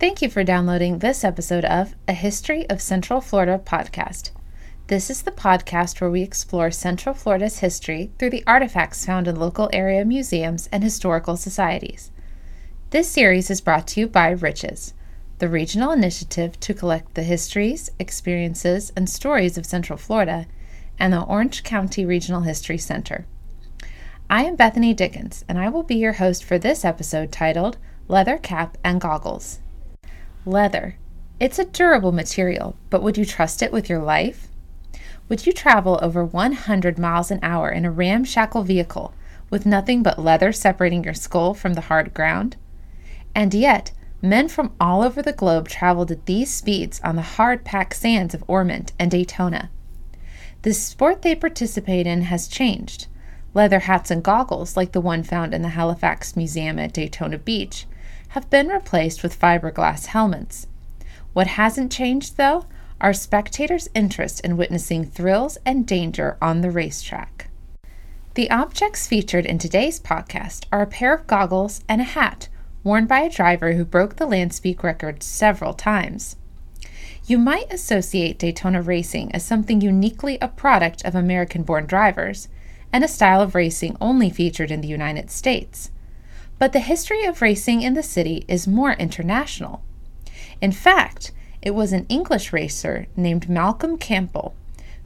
Thank you for downloading this episode of A History of Central Florida podcast. This is the podcast where we explore Central Florida's history through the artifacts found in local area museums and historical societies. This series is brought to you by Riches, the regional initiative to collect the histories, experiences, and stories of Central Florida, and the Orange County Regional History Center. I am Bethany Dickens, and I will be your host for this episode titled Leather Cap and Goggles. Leather. It's a durable material, but would you trust it with your life? Would you travel over 100 miles an hour in a ramshackle vehicle with nothing but leather separating your skull from the hard ground? And yet, men from all over the globe traveled at these speeds on the hard packed sands of Ormond and Daytona. The sport they participate in has changed. Leather hats and goggles, like the one found in the Halifax Museum at Daytona Beach, have been replaced with fiberglass helmets. What hasn't changed, though, are spectators' interest in witnessing thrills and danger on the racetrack. The objects featured in today's podcast are a pair of goggles and a hat worn by a driver who broke the land speed record several times. You might associate Daytona racing as something uniquely a product of American born drivers and a style of racing only featured in the United States. But the history of racing in the city is more international. In fact, it was an English racer named Malcolm Campbell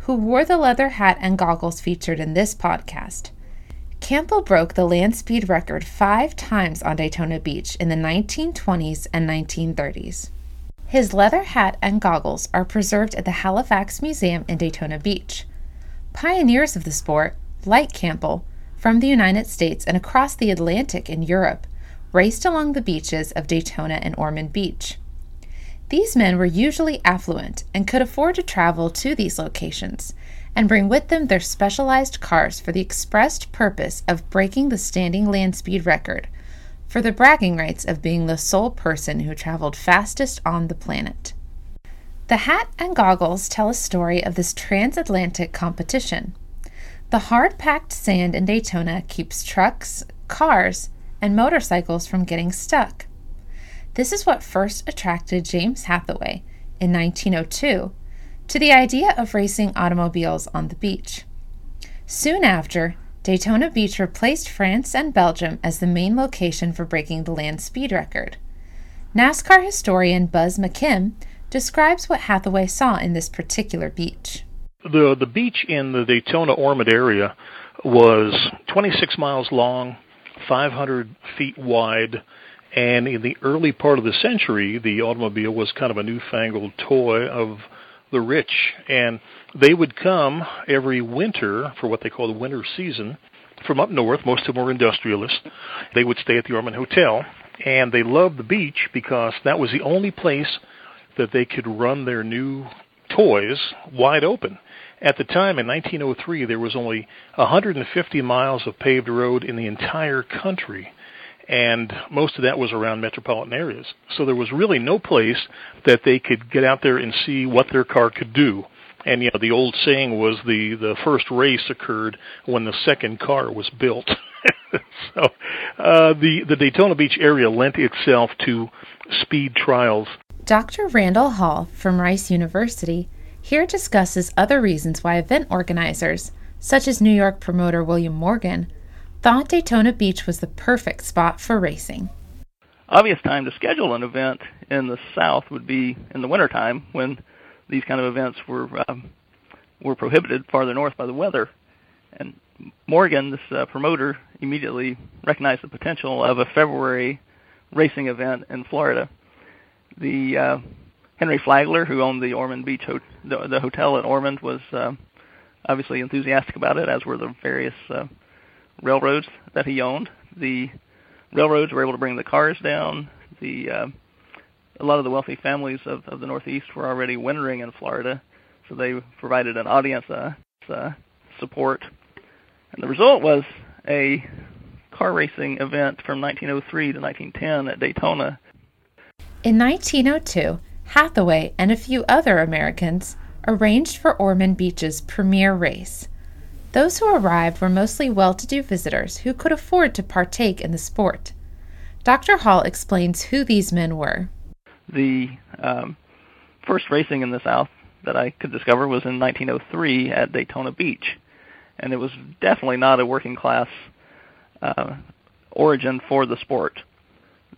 who wore the leather hat and goggles featured in this podcast. Campbell broke the land speed record five times on Daytona Beach in the 1920s and 1930s. His leather hat and goggles are preserved at the Halifax Museum in Daytona Beach. Pioneers of the sport, like Campbell, from the United States and across the Atlantic in Europe raced along the beaches of Daytona and Ormond Beach. These men were usually affluent and could afford to travel to these locations and bring with them their specialized cars for the expressed purpose of breaking the standing land speed record, for the bragging rights of being the sole person who traveled fastest on the planet. The hat and goggles tell a story of this transatlantic competition. The hard packed sand in Daytona keeps trucks, cars, and motorcycles from getting stuck. This is what first attracted James Hathaway in 1902 to the idea of racing automobiles on the beach. Soon after, Daytona Beach replaced France and Belgium as the main location for breaking the land speed record. NASCAR historian Buzz McKim describes what Hathaway saw in this particular beach the the beach in the Daytona Ormond area was 26 miles long, 500 feet wide, and in the early part of the century, the automobile was kind of a newfangled toy of the rich, and they would come every winter for what they call the winter season from up north. Most of them were industrialists. They would stay at the Ormond Hotel, and they loved the beach because that was the only place that they could run their new toys wide open. At the time, in 1903, there was only 150 miles of paved road in the entire country, and most of that was around metropolitan areas. So there was really no place that they could get out there and see what their car could do. And you know, the old saying was the the first race occurred when the second car was built. so uh, the the Daytona Beach area lent itself to speed trials. Dr. Randal Hall from Rice University here discusses other reasons why event organizers, such as New York promoter William Morgan, thought Daytona Beach was the perfect spot for racing. Obvious time to schedule an event in the South would be in the wintertime when these kind of events were um, were prohibited farther north by the weather. And Morgan, this uh, promoter, immediately recognized the potential of a February racing event in Florida. The uh, Henry Flagler, who owned the Ormond Beach ho- the, the hotel at Ormond, was uh, obviously enthusiastic about it, as were the various uh, railroads that he owned. The railroads were able to bring the cars down. The uh, a lot of the wealthy families of, of the Northeast were already wintering in Florida, so they provided an audience uh, uh, support. And the result was a car racing event from 1903 to 1910 at Daytona. In 1902, Hathaway and a few other Americans arranged for Ormond Beach's premier race. Those who arrived were mostly well to do visitors who could afford to partake in the sport. Dr. Hall explains who these men were. The um, first racing in the South that I could discover was in 1903 at Daytona Beach, and it was definitely not a working class uh, origin for the sport.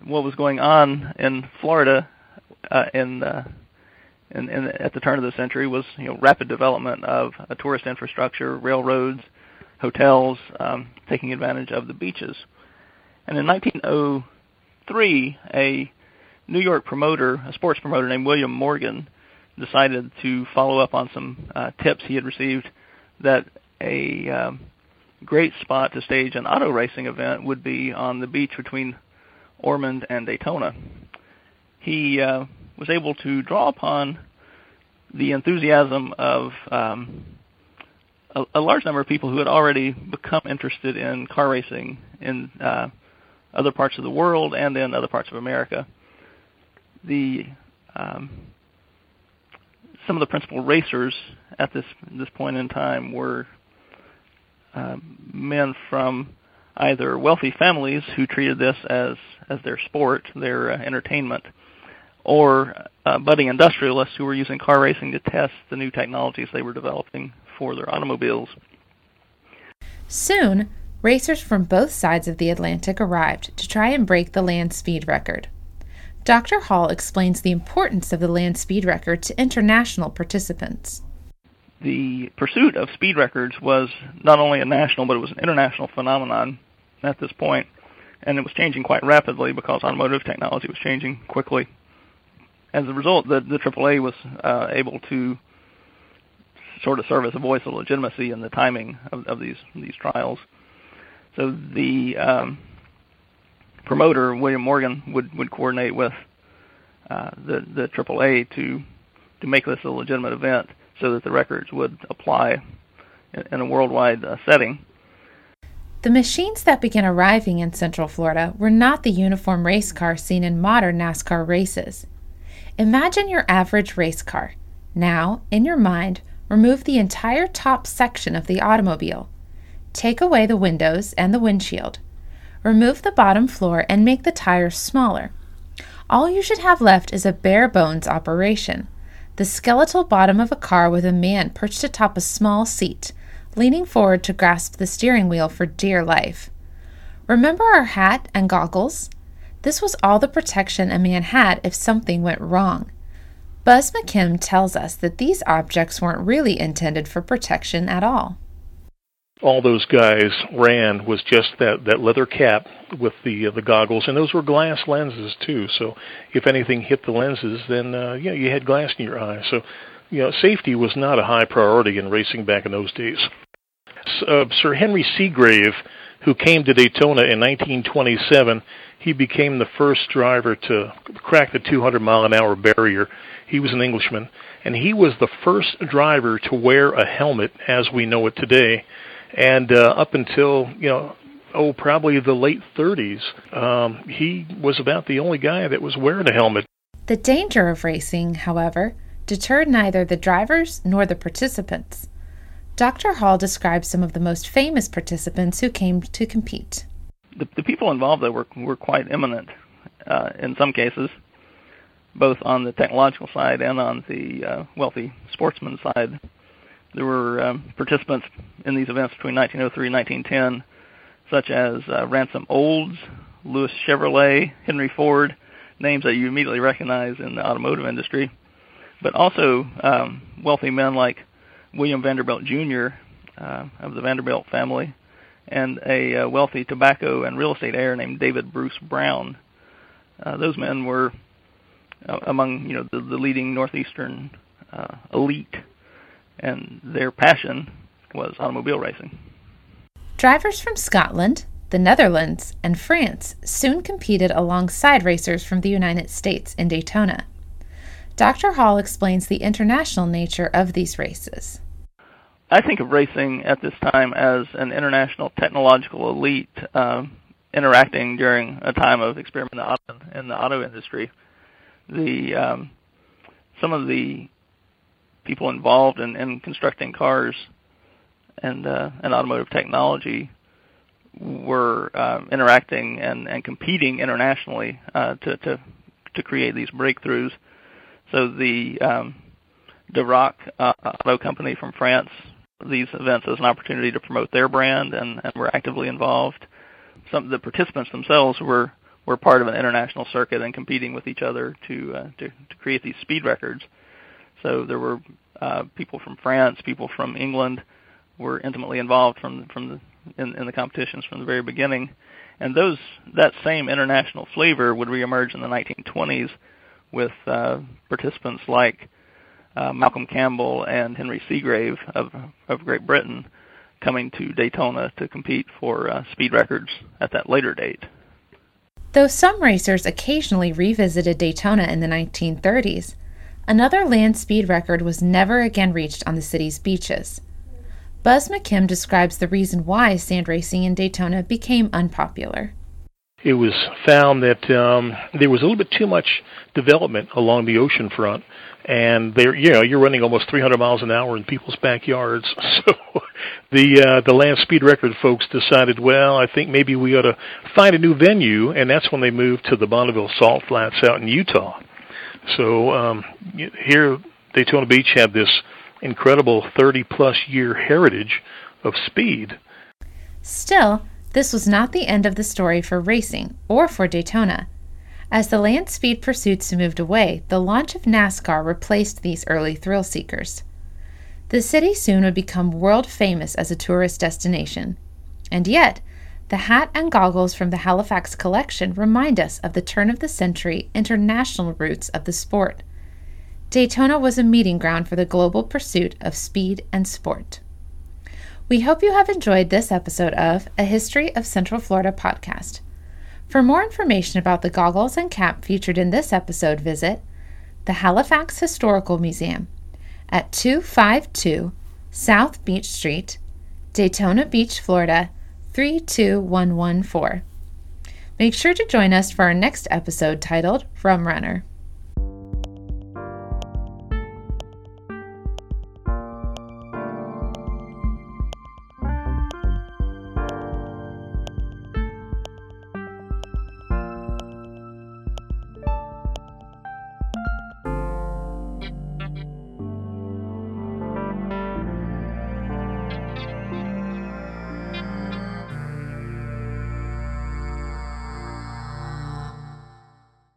What was going on in Florida uh, in, in, in at the turn of the century was you know rapid development of tourist infrastructure, railroads, hotels, um, taking advantage of the beaches. And in 1903, a New York promoter, a sports promoter named William Morgan, decided to follow up on some uh, tips he had received that a um, great spot to stage an auto racing event would be on the beach between Ormond and Daytona. He uh, was able to draw upon the enthusiasm of um, a, a large number of people who had already become interested in car racing in uh, other parts of the world and in other parts of America. The um, some of the principal racers at this this point in time were uh, men from either wealthy families who treated this as as their sport, their uh, entertainment, or uh, budding industrialists who were using car racing to test the new technologies they were developing for their automobiles. Soon, racers from both sides of the Atlantic arrived to try and break the land speed record. Dr. Hall explains the importance of the land speed record to international participants. The pursuit of speed records was not only a national, but it was an international phenomenon at this point, and it was changing quite rapidly because automotive technology was changing quickly. As a result, the, the AAA was uh, able to sort of serve as a voice of legitimacy in the timing of, of these these trials. So the um, promoter William Morgan would would coordinate with uh, the the AAA to to make this a legitimate event, so that the records would apply in, in a worldwide uh, setting. The machines that began arriving in Central Florida were not the uniform race car seen in modern NASCAR races. Imagine your average race car. Now, in your mind, remove the entire top section of the automobile. Take away the windows and the windshield. Remove the bottom floor and make the tires smaller. All you should have left is a bare bones operation the skeletal bottom of a car with a man perched atop a small seat, leaning forward to grasp the steering wheel for dear life. Remember our hat and goggles? This was all the protection a man had if something went wrong. Buzz McKim tells us that these objects weren't really intended for protection at all. All those guys ran was just that, that leather cap with the uh, the goggles, and those were glass lenses too. So if anything hit the lenses, then uh, yeah, you had glass in your eye. So you know, safety was not a high priority in racing back in those days. Uh, Sir Henry Segrave, who came to Daytona in 1927, he became the first driver to crack the 200 mile an hour barrier he was an Englishman, and he was the first driver to wear a helmet as we know it today. And uh, up until you know, oh, probably the late 30s, um, he was about the only guy that was wearing a helmet. The danger of racing, however, deterred neither the drivers nor the participants. Dr. Hall describes some of the most famous participants who came to compete. The, the people involved though were were quite eminent uh, in some cases both on the technological side and on the uh, wealthy sportsman side. There were um, participants in these events between 1903 and 1910, such as uh, Ransom Olds, Louis Chevrolet, Henry Ford, names that you immediately recognize in the automotive industry, but also um, wealthy men like William Vanderbilt Jr. Uh, of the Vanderbilt family, and a uh, wealthy tobacco and real estate heir named David Bruce Brown. Uh, those men were uh, among you know the, the leading northeastern uh, elite, and their passion was automobile racing. Drivers from Scotland, the Netherlands, and France soon competed alongside racers from the United States in Daytona. Dr. Hall explains the international nature of these races. I think of racing at this time as an international technological elite uh, interacting during a time of experimental in the auto industry the um, some of the people involved in, in constructing cars and uh, and automotive technology were um, interacting and, and competing internationally uh, to, to to create these breakthroughs. So the um, Darracq uh, Auto Company from France these events as an opportunity to promote their brand and, and were actively involved. Some of the participants themselves were were part of an international circuit and competing with each other to uh, to, to create these speed records. So there were uh, people from France, people from England were intimately involved from from the in, in the competitions from the very beginning, and those that same international flavor would reemerge in the 1920s with uh, participants like uh, Malcolm Campbell and Henry Segrave of of Great Britain coming to Daytona to compete for uh, speed records at that later date. Though some racers occasionally revisited Daytona in the 1930s, another land speed record was never again reached on the city's beaches. Buzz McKim describes the reason why sand racing in Daytona became unpopular. It was found that um, there was a little bit too much development along the ocean front, and there, you know, you're running almost 300 miles an hour in people's backyards. So the uh, the land speed record folks decided, well, I think maybe we ought to find a new venue, and that's when they moved to the Bonneville Salt Flats out in Utah. So um, here, Daytona Beach had this incredible 30 plus year heritage of speed. Still, this was not the end of the story for racing or for Daytona. As the land speed pursuits moved away, the launch of NASCAR replaced these early thrill seekers. The city soon would become world famous as a tourist destination. And yet, the hat and goggles from the Halifax collection remind us of the turn of the century international roots of the sport. Daytona was a meeting ground for the global pursuit of speed and sport. We hope you have enjoyed this episode of A History of Central Florida podcast. For more information about the goggles and cap featured in this episode, visit the Halifax Historical Museum at 252 South Beach Street, Daytona Beach, Florida 32114. Make sure to join us for our next episode titled Rum Runner.